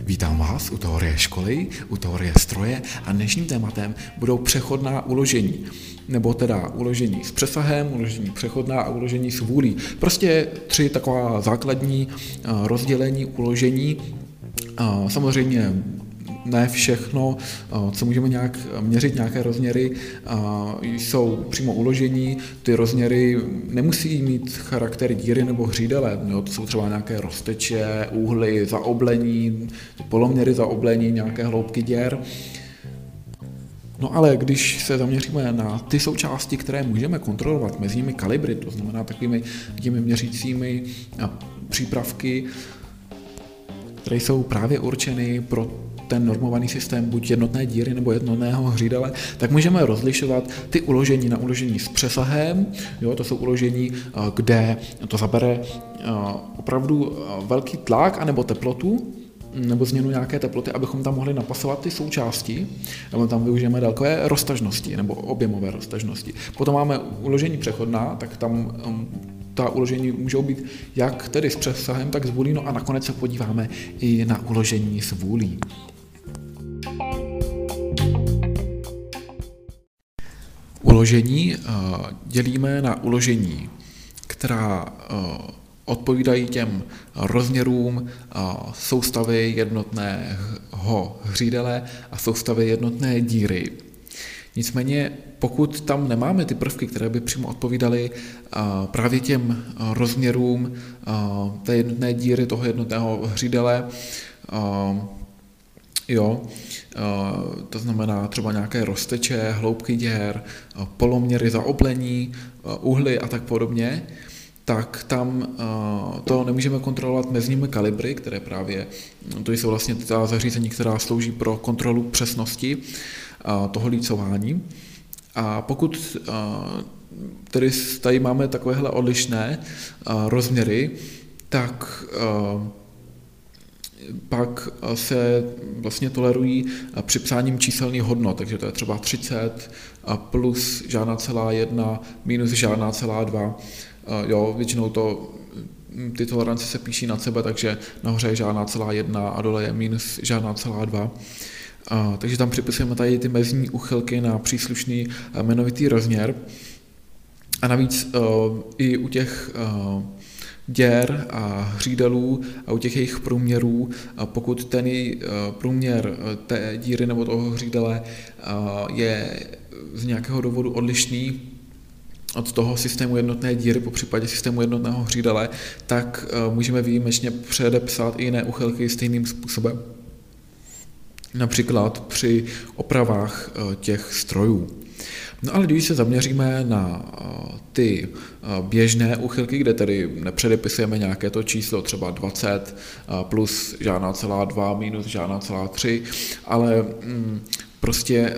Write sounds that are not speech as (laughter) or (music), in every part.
Vítám vás u teorie školy, u teorie stroje a dnešním tématem budou přechodná uložení. Nebo teda uložení s přesahem, uložení přechodná a uložení s vůlí. Prostě tři taková základní eh, rozdělení uložení. Samozřejmě ne všechno, co můžeme nějak měřit, nějaké rozměry, jsou přímo uložení. Ty rozměry nemusí mít charakter díry nebo hřídele. Jo? To jsou třeba nějaké rozteče, úhly, zaoblení, poloměry zaoblení, nějaké hloubky děr. No ale když se zaměříme na ty součásti, které můžeme kontrolovat mezními kalibry, to znamená takovými těmi měřícími přípravky, které jsou právě určeny pro ten normovaný systém buď jednotné díry nebo jednotného hřídele, tak můžeme rozlišovat ty uložení na uložení s přesahem, jo, to jsou uložení, eh, kde to zabere eh, opravdu eh, velký tlak anebo teplotu, nebo změnu nějaké teploty, abychom tam mohli napasovat ty součásti, nebo tam využijeme délkové roztažnosti nebo objemové roztažnosti. Potom máme uložení přechodná, tak tam ta uložení můžou být jak tedy s přesahem, tak s vůlí, no a nakonec se podíváme i na uložení s vůlí. Uložení eh, dělíme na uložení, která eh, odpovídají těm rozměrům eh, soustavy jednotného hřídele a soustavy jednotné díry. Nicméně, pokud tam nemáme ty prvky, které by přímo odpovídaly právě těm rozměrům té jednotné díry, toho jednotného hřídele, Jo, to znamená třeba nějaké rozteče, hloubky děr, poloměry zaoblení, uhly a tak podobně, tak tam to nemůžeme kontrolovat mezními kalibry, které právě, to jsou vlastně ta zařízení, která slouží pro kontrolu přesnosti toho lícování. A pokud tedy tady máme takovéhle odlišné rozměry, tak pak se vlastně tolerují připsáním číselných hodnot, takže to je třeba 30 plus žádná celá jedna minus žádná celá dva. Jo, většinou to ty tolerance se píší nad sebe, takže nahoře je žádná celá jedna a dole je minus žádná celá dva. A, takže tam připisujeme tady ty mezní uchylky na příslušný jmenovitý rozměr. A navíc uh, i u těch uh, děr a hřídelů a u těch jejich průměrů, pokud ten eh, průměr eh, té díry nebo toho hřídele eh, je z nějakého důvodu odlišný od toho systému jednotné díry, po případě systému jednotného hřídele, tak můžeme výjimečně předepsat i jiné uchylky stejným způsobem. Například při opravách těch strojů. No ale když se zaměříme na eh, ty eh, běžné úchylky, kde tedy nepředepisujeme nějaké to číslo, třeba 20 eh, plus žádná celá 2 minus žádná celá 3, ale mm, prostě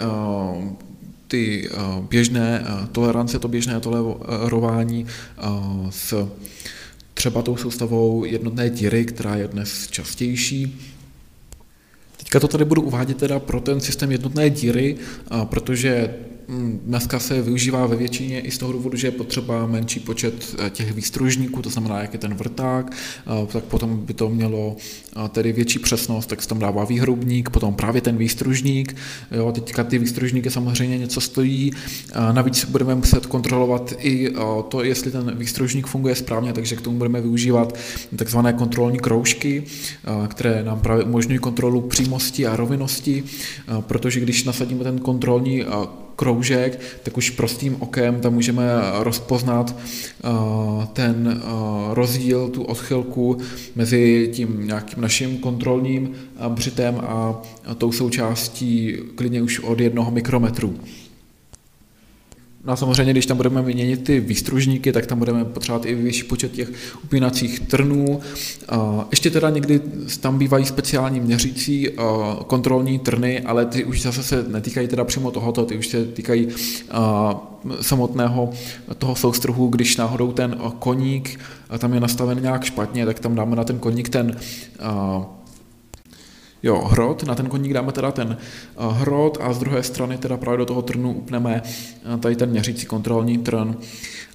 ty běžné tolerance, to běžné tolerování s třeba tou soustavou jednotné díry, která je dnes častější, Teďka to tady budu uvádět teda pro ten systém jednotné díry, protože dneska se využívá ve většině i z toho důvodu, že je potřeba menší počet eh, těch výstružníků, to znamená, jak je ten vrták, eh, tak potom by to mělo eh, tedy větší přesnost, tak se tam dává výhrubník, potom právě ten výstružník. Jo, teďka ty výstružníky samozřejmě něco stojí, navíc budeme muset kontrolovat i to, jestli ten výstružník funguje správně, takže k tomu budeme využívat takzvané kontrolní kroužky, které nám právě umožňují kontrolu přímosti a rovinnosti, protože když nasadíme ten kontrolní kroužek, tak už prostým okem tam můžeme rozpoznat eh, ten eh, rozdíl, tu odchylku mezi tím nějakým naším kontrolním břitem a tou součástí klidně už od jednoho mikrometru. No a samozřejmě, když tam budeme měnit ty výstružníky, tak tam budeme potřebovat i vyšší počet těch upínacích trnů. Ještě teda někdy tam bývají speciální měřící kontrolní trny, ale ty už zase se netýkají teda přímo tohoto, ty už se týkají samotného toho soustruhu, když náhodou ten koník tam je nastaven nějak špatně, tak tam dáme na ten koník ten Jo, hrot, na ten koník dáme teda ten eh, hrot a z druhé strany teda právě do toho trnu upneme eh, tady ten měřící kontrolní trn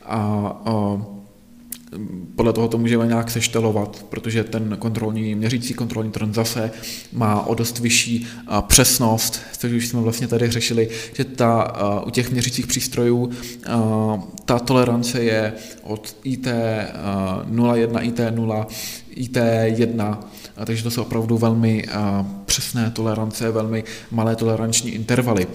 a, a mm, podle toho to můžeme nějak seštelovat, protože ten kontrolní, měřící kontrolní trn zase má o dost vyšší eh, přesnost, což už jsme vlastně tady řešili, že ta, u těch měřících přístrojů ta tolerance je od IT01, IT0, IT1 a takže to jsou opravdu velmi přesné tolerance, velmi malé toleranční intervaly.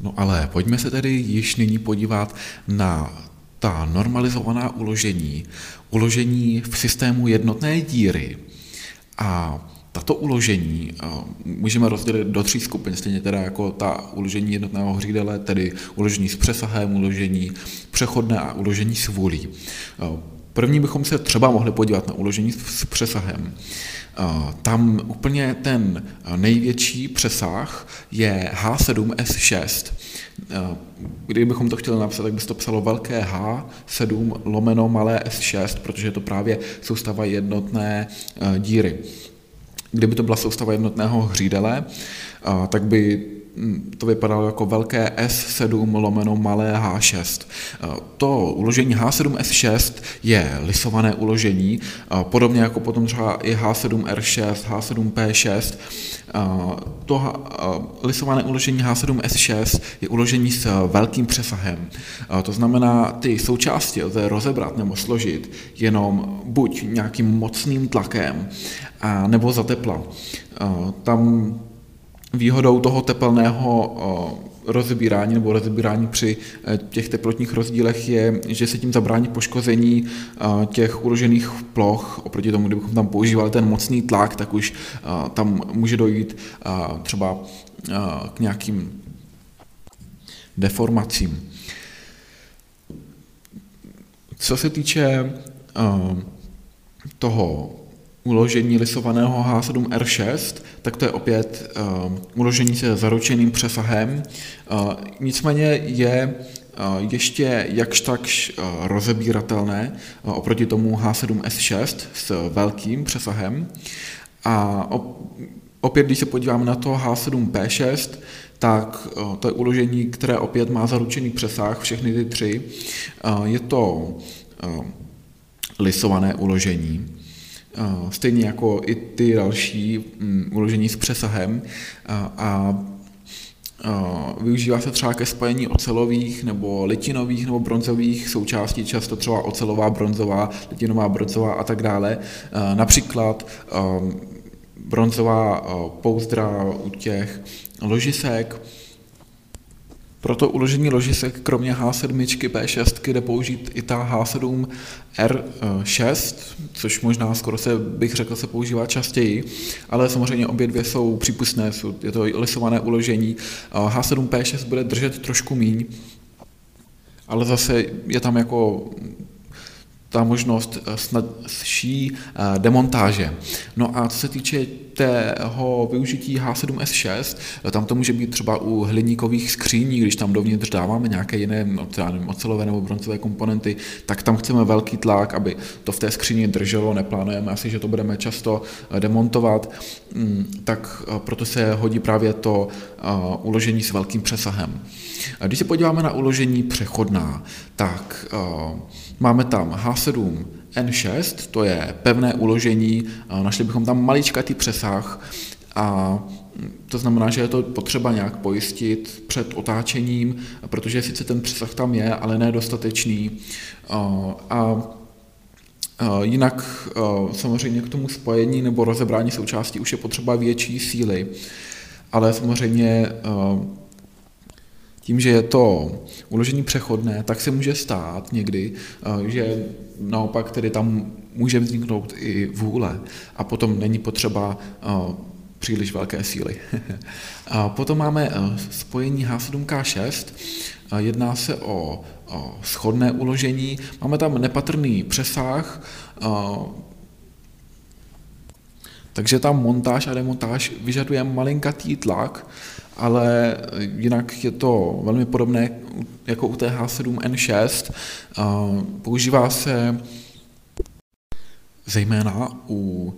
No ale pojďme se tedy již nyní podívat na ta normalizovaná uložení, uložení v systému jednotné díry. A tato uložení můžeme rozdělit do tří skupin, stejně teda jako ta uložení jednotného hřídele, tedy uložení s přesahem, uložení přechodné a uložení s vůlí. První bychom se třeba mohli podívat na uložení s přesahem. Tam úplně ten největší přesah je H7S6. Kdybychom to chtěli napsat, tak by se to psalo velké H7 lomeno malé S6, protože je to právě soustava jednotné díry. Kdyby to byla soustava jednotného hřídele, tak by to vypadalo jako velké S7 lomeno malé H6. To uložení H7S6 je lisované uložení, podobně jako potom třeba i H7R6, H7P6. To lisované uložení H7S6 je uložení s velkým přesahem. To znamená, ty součásti lze rozebrat nebo složit jenom buď nějakým mocným tlakem, a nebo za tepla. Tam výhodou toho tepelného rozebírání nebo rozebírání při e, těch teplotních rozdílech je, že se tím zabrání poškození těch uložených ploch. Oproti tomu, kdybychom tam používali ten mocný tlak, tak už tam může dojít třeba k nějakým deformacím. Co se týče toho uložení lisovaného H7R6, tak to je opět uh, uložení se zaručeným přesahem. Uh, nicméně je uh, ještě jakž takž rozebíratelné oproti tomu H7S6 s velkým přesahem. A opět, když se podíváme na to H7P6, tak to je uložení, které opět má zaručený přesah, všechny ty tři. Je to lisované uložení. Stejně jako i ty další mm, uložení s přesahem a, a Využívá se třeba ke spojení ocelových nebo litinových nebo bronzových součástí, často třeba ocelová, bronzová, litinová, bronzová a tak dále. Například bronzová pouzdra u těch ložisek, proto uložení ložisek kromě H7 P6 jde použít i ta H7R6, což možná skoro se bych řekl se používá častěji, ale samozřejmě obě dvě jsou přípustné, je to lisované uložení. H7P6 bude držet trošku míň, ale zase je tam jako ta možnost eh, snadší eh, demontáže. No a co se týče tého využití H7S6, eh, tam to může být třeba u hliníkových skříní, když tam dovnitř dáváme nějaké jiné no, nevím, ocelové nebo bronzové komponenty, tak tam chceme velký tlak, aby to v té skříni drželo, neplánujeme asi, že to budeme často demontovat, mm, tak proto se hodí právě to uložení s velkým přesahem. Když se podíváme na uložení přechodná, tak Máme tam H7 N6, to je pevné uložení, našli bychom tam maličkatý přesah a to znamená, že je to potřeba nějak pojistit před otáčením, protože sice ten přesah tam je, ale nedostatečný. A jinak samozřejmě k tomu spojení nebo rozebrání součástí už je potřeba větší síly, ale samozřejmě tím, že je to uložení přechodné, tak se může stát někdy, eh, že naopak tedy tam může vzniknout i vůle a potom není potřeba eh, příliš velké síly. (laughs) a potom máme eh, spojení H7K6, jedná se o, schodné uložení, máme tam nepatrný přesah, takže ta montáž a demontáž vyžaduje malinkatý tlak, ale jinak je to velmi podobné jako u TH7N6. Používá se zejména u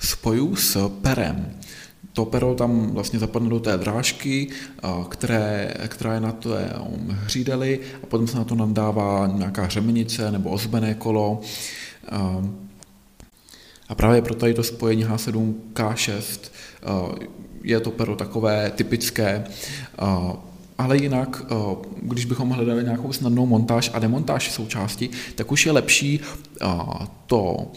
spojů s perem. to pero tam vlastně zapadne do té drážky, které, která je na té hřídeli a potom se na to nadává nějaká řemenice nebo ozbené kolo. A právě pro tady to spojení H7K6 je to pero takové typické, ale jinak, když bychom hledali nějakou snadnou montáž a demontáž součásti, tak už je lepší to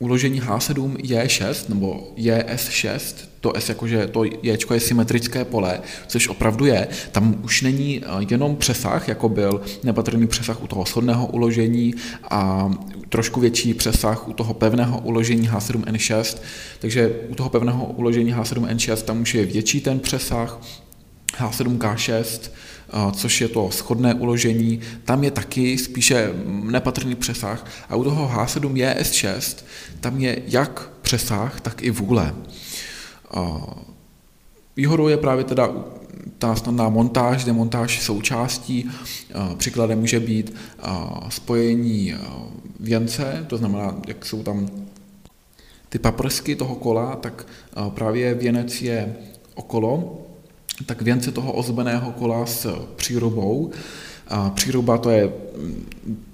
uložení H7 J6 nebo JS6, to S jakože to J je symetrické pole, což opravdu je, tam už není jenom přesah, jako byl nepatrný přesah u toho shodného uložení a trošku větší přesah u toho pevného uložení H7N6, takže u toho pevného uložení H7N6 tam už je větší ten přesah, H7K6, což je to schodné uložení, tam je taky spíše nepatrný přesah a u toho H7 JS6 tam je jak přesah, tak i vůle. Výhodou je právě teda ta snadná montáž, demontáž součástí. Příkladem může být spojení věnce, to znamená, jak jsou tam ty paprsky toho kola, tak právě věnec je okolo tak věnce toho ozbeného kola s přírobou. A příroba to je mm,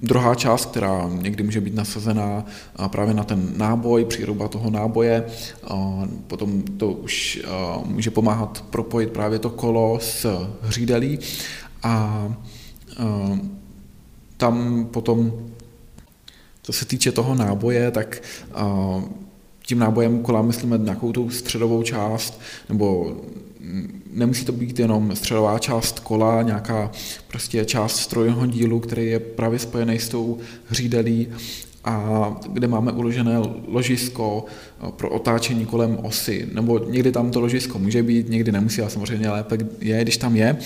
druhá část, která někdy může být nasazená právě na ten náboj, příroba toho náboje. Potom to už může pomáhat propojit právě to kolo s hřídelí a tam potom, co se týče toho náboje, tak tím nábojem kola myslíme nějakou tu středovou část, nebo nemusí to být jenom středová část kola, nějaká prostě část strojního dílu, který je právě spojený s tou hřídelí a kde máme uložené ložisko eh, pro otáčení kolem osy, nebo někdy tam to ložisko může být, někdy nemusí, ale samozřejmě lépe je, když tam je.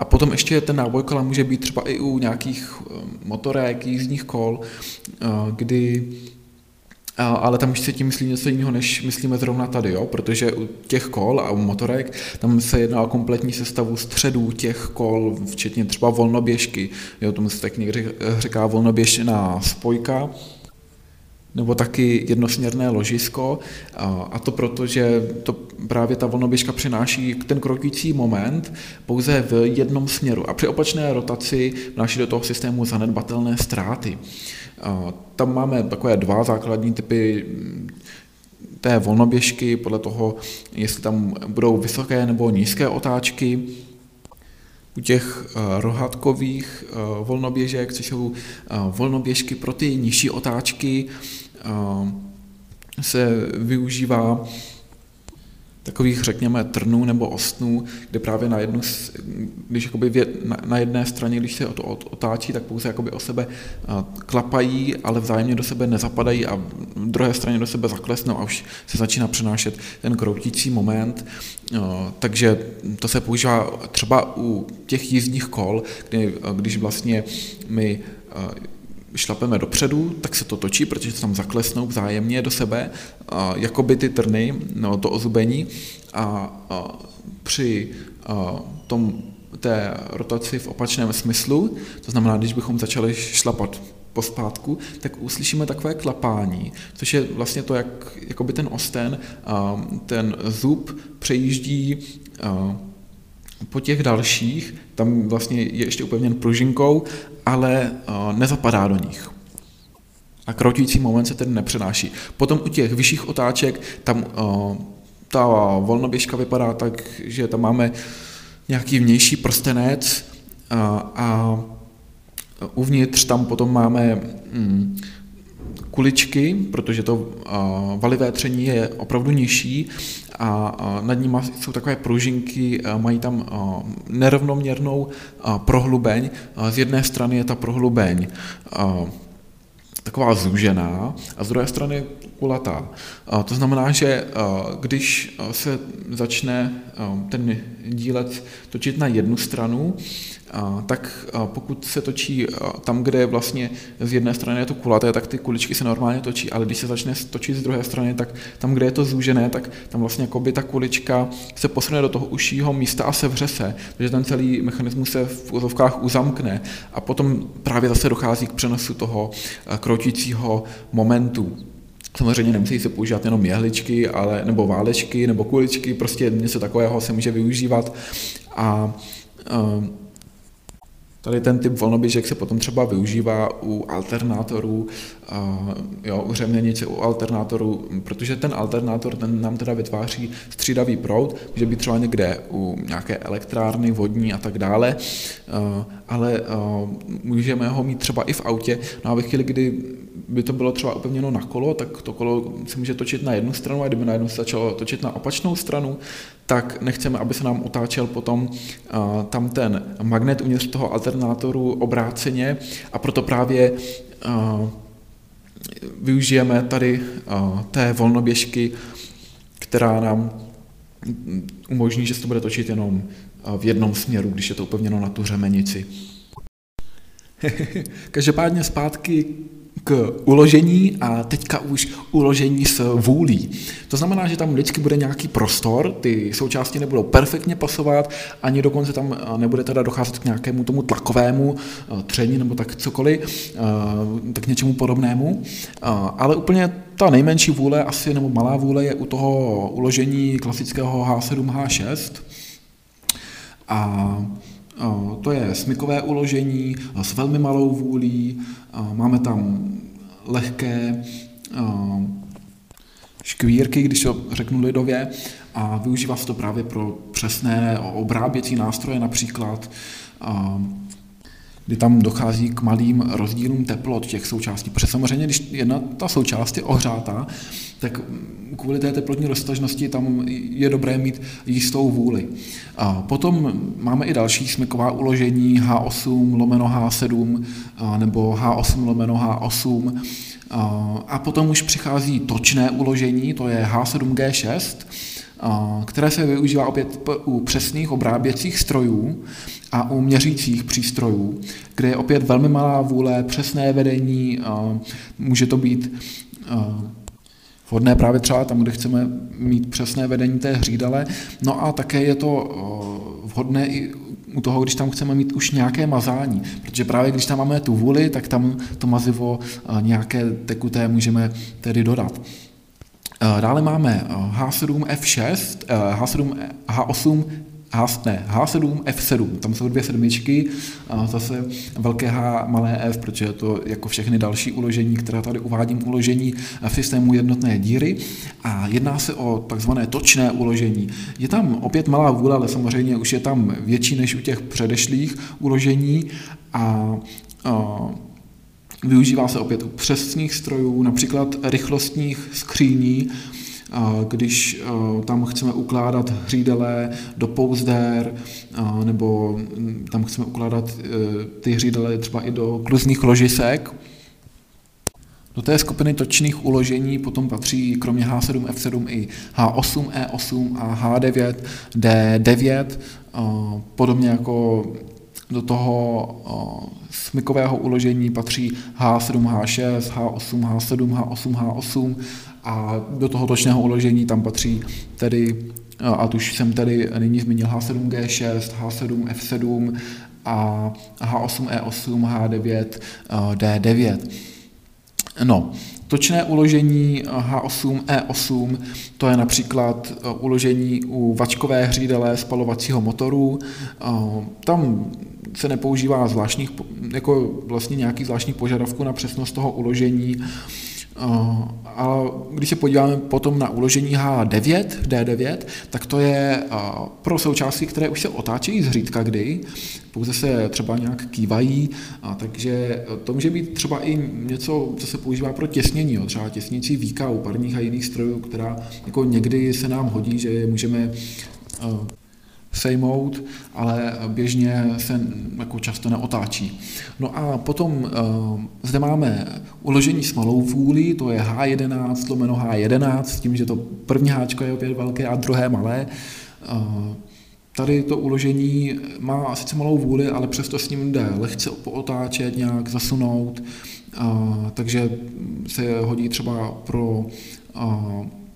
A potom ještě ten náboj kola může být třeba i u nějakých eh, motorek, jízdních kol, eh, kdy ale tam už se tím myslí něco jiného, než myslíme zrovna tady, jo? protože u těch kol a u motorek tam se jedná o kompletní sestavu středů těch kol, včetně třeba volnoběžky, jo? tomu se tak někdy říká volnoběžná spojka, nebo taky jednosměrné ložisko a to proto, že to právě ta volnoběžka přináší ten krokující moment pouze v jednom směru a při opačné rotaci vnáší do toho systému zanedbatelné ztráty. Tam máme takové dva základní typy mm, té volnoběžky, podle toho, jestli tam budou vysoké nebo nízké otáčky. U těch eh, rohatkových eh, volnoběžek, což jsou eh, volnoběžky pro ty nižší otáčky, se využívá takových, řekněme, trnů nebo ostnů, kde právě na jednu, když jakoby na, na jedné straně, když se to otáčí, tak pouze jakoby o sebe klapají, ale vzájemně do sebe nezapadají a v druhé straně do sebe zaklesnou a už se začíná přenášet ten kroutící moment. Takže to se používá třeba u těch jízdních kol, kdy, když vlastně my šlapeme dopředu, tak se to točí, protože se tam zaklesnou vzájemně do sebe, jako by ty trny, no, to ozubení a, a při a, tom, té rotaci v opačném smyslu, to znamená, když bychom začali šlapat pospátku, tak uslyšíme takové klapání, což je vlastně to, jak jakoby ten osten, a, ten zub přejíždí a, po těch dalších, tam vlastně je ještě upevněn pružinkou, ale uh, nezapadá do nich. A krotící moment se tedy nepřenáší. Potom u těch vyšších otáček, tam uh, ta volnoběžka vypadá tak, že tam máme nějaký vnější prstenec uh, a uvnitř tam potom máme um, kuličky, protože to valivé tření je opravdu nižší a nad nimi jsou takové pružinky, mají tam nerovnoměrnou prohlubeň. Z jedné strany je ta prohlubeň taková zúžená a z druhé strany kulatá. To znamená, že když se začne ten dílec točit na jednu stranu, tak pokud se točí tam, kde je vlastně z jedné strany je to kulaté, tak ty kuličky se normálně točí, ale když se začne točit z druhé strany, tak tam, kde je to zúžené, tak tam vlastně jako by ta kulička se posune do toho užšího místa a sevře se, takže ten celý mechanismus se v úzovkách uzamkne a potom právě zase dochází k přenosu toho kroutícího momentu. Samozřejmě nemusí se používat jenom jehličky, ale, nebo válečky, nebo kuličky, prostě něco takového se může využívat. A Tady ten typ volnoběžek se potom třeba využívá u alternátorů, jo, u řeměnice, u alternátorů, protože ten alternátor ten nám teda vytváří střídavý proud, může být třeba někde u nějaké elektrárny, vodní a tak dále, ale můžeme ho mít třeba i v autě. No a ve chvíli, kdy by to bylo třeba upevněno na kolo, tak to kolo se může točit na jednu stranu a kdyby na jednu se začalo točit na opačnou stranu, tak nechceme, aby se nám otáčel potom uh, tam ten magnet uvnitř toho alternátoru obráceně a proto právě uh, využijeme tady uh, té volnoběžky, která nám umožní, že se to bude točit jenom v jednom směru, když je to upevněno na tu řemenici. (laughs) Každopádně zpátky k uložení a teďka už uložení s vůlí. To znamená, že tam vždycky bude nějaký prostor, ty součásti nebudou perfektně pasovat, ani dokonce tam eh, nebude teda docházet k nějakému tomu tlakovému eh, tření nebo tak cokoliv, eh, tak něčemu podobnému. Ale úplně ta nejmenší vůle asi, nebo malá vůle je u toho uložení klasického H7, H6. A to je smykové uložení s velmi malou vůlí, máme tam lehké škvírky, když to řeknu lidově, a využívá se to právě pro přesné obráběcí nástroje například kdy tam dochází k malým rozdílům teplot těch součástí. Protože samozřejmě, když jedna ta součást je ohřátá, tak kvůli té teplotní roztažnosti tam je dobré mít jistou vůli. A potom máme i další smyková uložení H8 lomeno H7 nebo H8 lomeno H8 a potom už přichází točné uložení, to je H7G6, které se využívá opět u přesných obráběcích strojů a u měřících přístrojů, kde je opět velmi malá vůle, přesné vedení, může to být vhodné právě třeba tam, kde chceme mít přesné vedení té hřídale. No a také je to vhodné i u toho, když tam chceme mít už nějaké mazání, protože právě když tam máme tu vůli, tak tam to mazivo nějaké tekuté můžeme tedy dodat. Dále máme H7, F6, H7, H8, H, ne, H7, F7, tam jsou dvě sedmičky, a zase velké H, malé F, protože je to jako všechny další uložení, která tady uvádím, uložení v systému jednotné díry. A jedná se o takzvané točné uložení. Je tam opět malá vůle, ale samozřejmě už je tam větší než u těch předešlých uložení. A, a Využívá se opět u přesných strojů, například rychlostních skříní, když tam chceme ukládat hřídele do pouzder, nebo tam chceme ukládat e, ty hřídele třeba i do kluzních ložisek. Do té skupiny točných uložení potom patří kromě H7, F7 i H8, E8 a H9, D9, podobně jako do toho smykového uložení patří H7, H6, H8, H7, H8, H8 a do toho točného uložení tam patří tedy, a tuž jsem tady nyní zmínil H7G6, H7, F7 a H8, E8, H9, D9. No, točné uložení H8, E8, to je například uložení u vačkové hřídele spalovacího motoru. Tam se nepoužívá zvláštních, jako vlastně nějaký zvláštní požadavku na přesnost toho uložení. A když se podíváme potom na uložení H9, D9, tak to je pro součástky, které už se otáčejí zřídka kdy, pouze se třeba nějak kývají, a takže to může být třeba i něco, co se používá pro těsnění, jo, třeba těsnící víka u parních a jiných strojů, která jako někdy se nám hodí, že můžeme sejmout, ale běžně se jako často neotáčí. No a potom uh, zde máme uložení s malou vůlí, to je H11 lomeno H11, s tím, že to první háčko je opět velké a druhé malé. Uh, Tady to uložení má sice malou vůli, ale přesto s ním jde lehce pootáčet, nějak zasunout, uh, takže se hodí třeba pro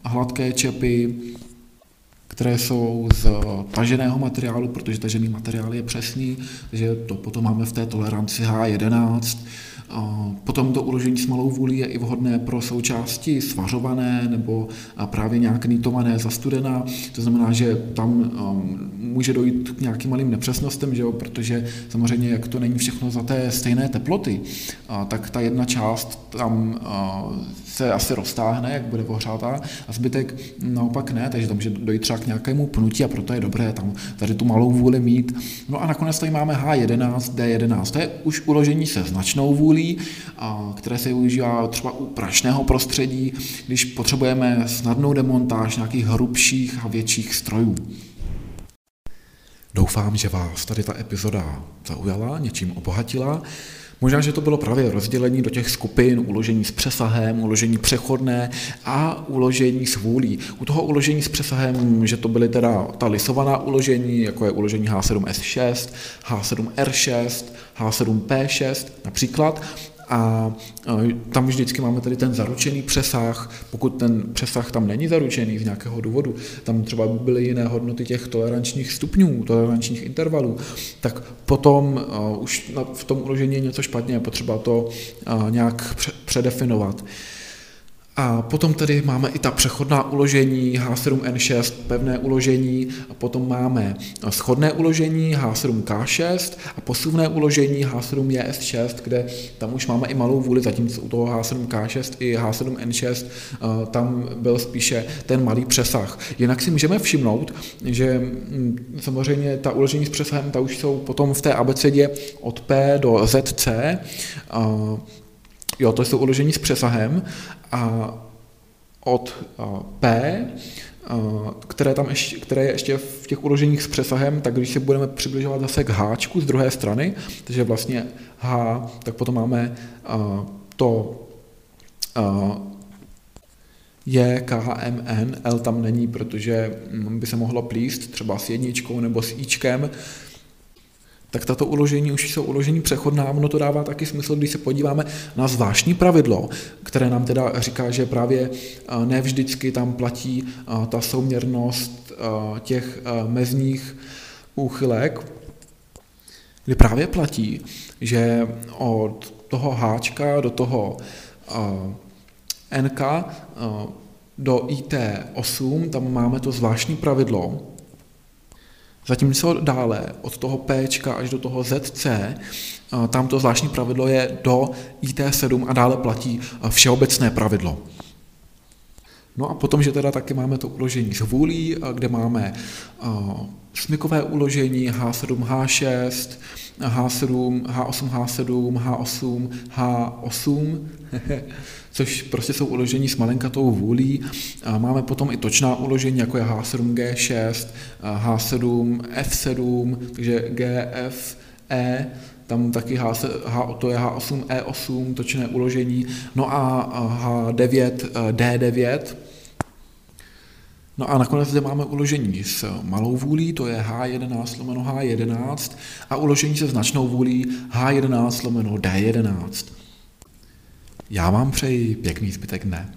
hladké čepy, které jsou z taženého materiálu, protože tažený materiál je přesný, takže to potom máme v té toleranci H11. Potom to uložení s malou vůlí je i vhodné pro součásti svařované nebo právě nějak nýtované zastudená. To znamená, že tam um, může dojít k nějakým malým nepřesnostem, že jo? protože samozřejmě, jak to není všechno za té stejné teploty, tak ta jedna část tam se asi roztáhne, jak bude ohřátá, a zbytek naopak ne, takže tam může dojít třeba k nějakému pnutí a proto je dobré tam tady tu malou vůli mít. No a nakonec tady máme H11, D11. To je už uložení se značnou vůlí, které se využívá třeba u prašného prostředí, když potřebujeme snadnou demontáž nějakých hrubších a větších strojů. Doufám, že vás tady ta epizoda zaujala, něčím obohatila. Možná, že to bylo právě rozdělení do těch skupin, uložení s přesahem, uložení přechodné a uložení s vůlí. U toho uložení s přesahem, že to byly teda ta lisovaná uložení, jako je uložení H7S6, H7R6, H7P6 například, a tam vždycky máme tady ten zaručený přesah, pokud ten přesah tam není zaručený z nějakého důvodu, tam třeba byly jiné hodnoty těch tolerančních stupňů, tolerančních intervalů, tak potom už v tom uložení je něco špatně, je potřeba to nějak předefinovat. A potom tady máme i ta přechodná uložení H7N6, pevné uložení, a potom máme schodné uložení H7K6 a posuvné uložení H7JS6, kde tam už máme i malou vůli, zatímco u toho H7K6 i H7N6 tam byl spíše ten malý přesah. Jinak si můžeme všimnout, že mm, samozřejmě ta uložení s přesahem, ta už jsou potom v té abecedě od P do ZC, Jo, to jsou uložení s přesahem a od P, které, tam ještě, které je ještě v těch uloženích s přesahem, tak když se budeme přibližovat zase k háčku z druhé strany, takže vlastně H, tak potom máme to je KHMN, L tam není, protože by se mohlo plíst třeba s jedničkou nebo s Ičkem, tak tato uložení už jsou uložení přechodná. Ono to dává taky smysl, když se podíváme na zvláštní pravidlo, které nám teda říká, že právě ne vždycky tam platí ta souměrnost těch mezních úchylek, kdy právě platí, že od toho háčka do toho NK do IT8 tam máme to zvláštní pravidlo, Zatímco dále od toho P až do toho ZC, tam to zvláštní pravidlo je do IT7 a dále platí všeobecné pravidlo. No a potom, že teda taky máme to uložení z vůlí, kde máme smykové uložení H7, H6, H7, H8, H7, H8, H8, což prostě jsou uložení s malinkatou vůlí. Máme potom i točná uložení, jako je H7G6, H7, F7, takže G, F, E, tam taky H, H, to je H8, E8, točné uložení, no a H9, D9, No a nakonec zde máme uložení s malou vůlí, to je H11 lomeno H11 a uložení se značnou vůlí H11 lomeno D11. Já vám přeji pěkný zbytek dne.